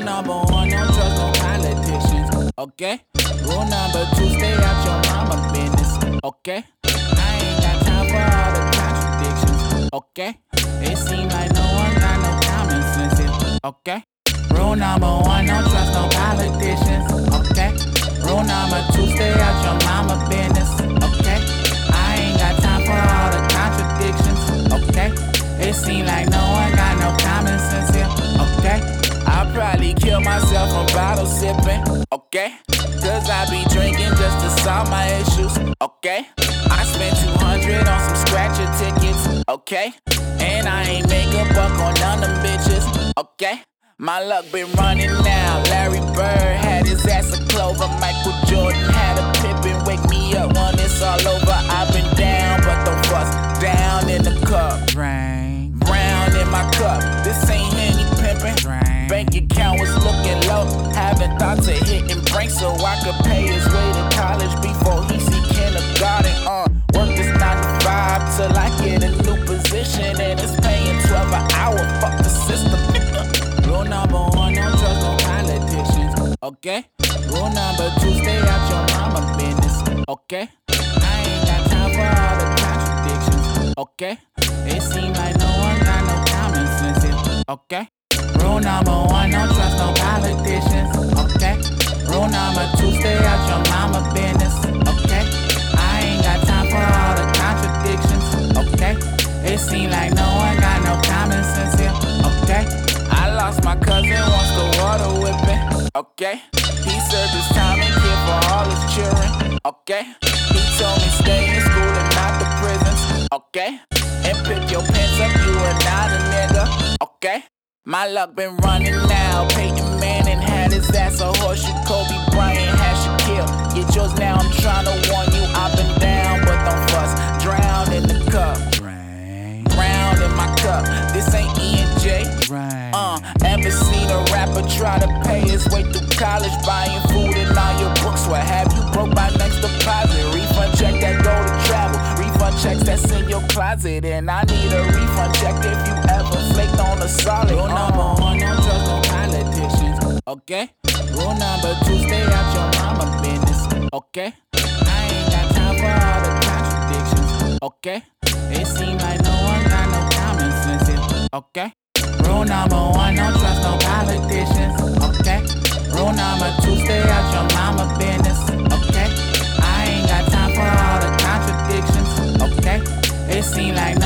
number one, don't trust no politicians. Okay. Rule number two, stay out your mama business. Okay. I ain't got time for all the contradictions. Okay. It seems like no one got no common sense. Okay. Rule number one, don't trust no politicians. Okay. Myself from bottle sipping. Okay. Cause I be drinking just to solve my issues. Okay. I spent 200 on some scratcher tickets. Okay. And I ain't make a buck on none of them bitches. Okay. My luck been running now. Larry Bird had his ass a clover. Michael Jordan Thoughts of hitting brink so I could pay his way to college before he see kindergarten. Uh, work this 9 to 5 till I get a new position and it's paying 12 an hour. Fuck the system. Rule number one, don't trust no politicians. Okay. Rule number two, stay out your mama business. Okay. I ain't got time for all the contradictions. Okay. It seems like no one got no common sense. Okay. Okay. He served his time and kid for all his children. Okay. He told me stay in school and not the prisons. Okay. And pick your pants up, you are not a nigga. Okay. My luck been running now. Peyton Manning had his ass try to pay his way through college, buying food and all your books? What have you broke by next deposit? Refund check that go to travel. Refund checks that's in your closet, and I need a refund check if you ever flaked on a solid. Rule number uh-huh. one, don't trust no politicians. Okay. Rule number two, stay out your mama business. Okay. I ain't got time for all the contradictions. Okay. It seems like no one got no common sense. Okay. Rule number one, don't trust no politicians. Okay. Rule number two, stay out your mama business. Okay. I ain't got time for all the contradictions. Okay. It seems like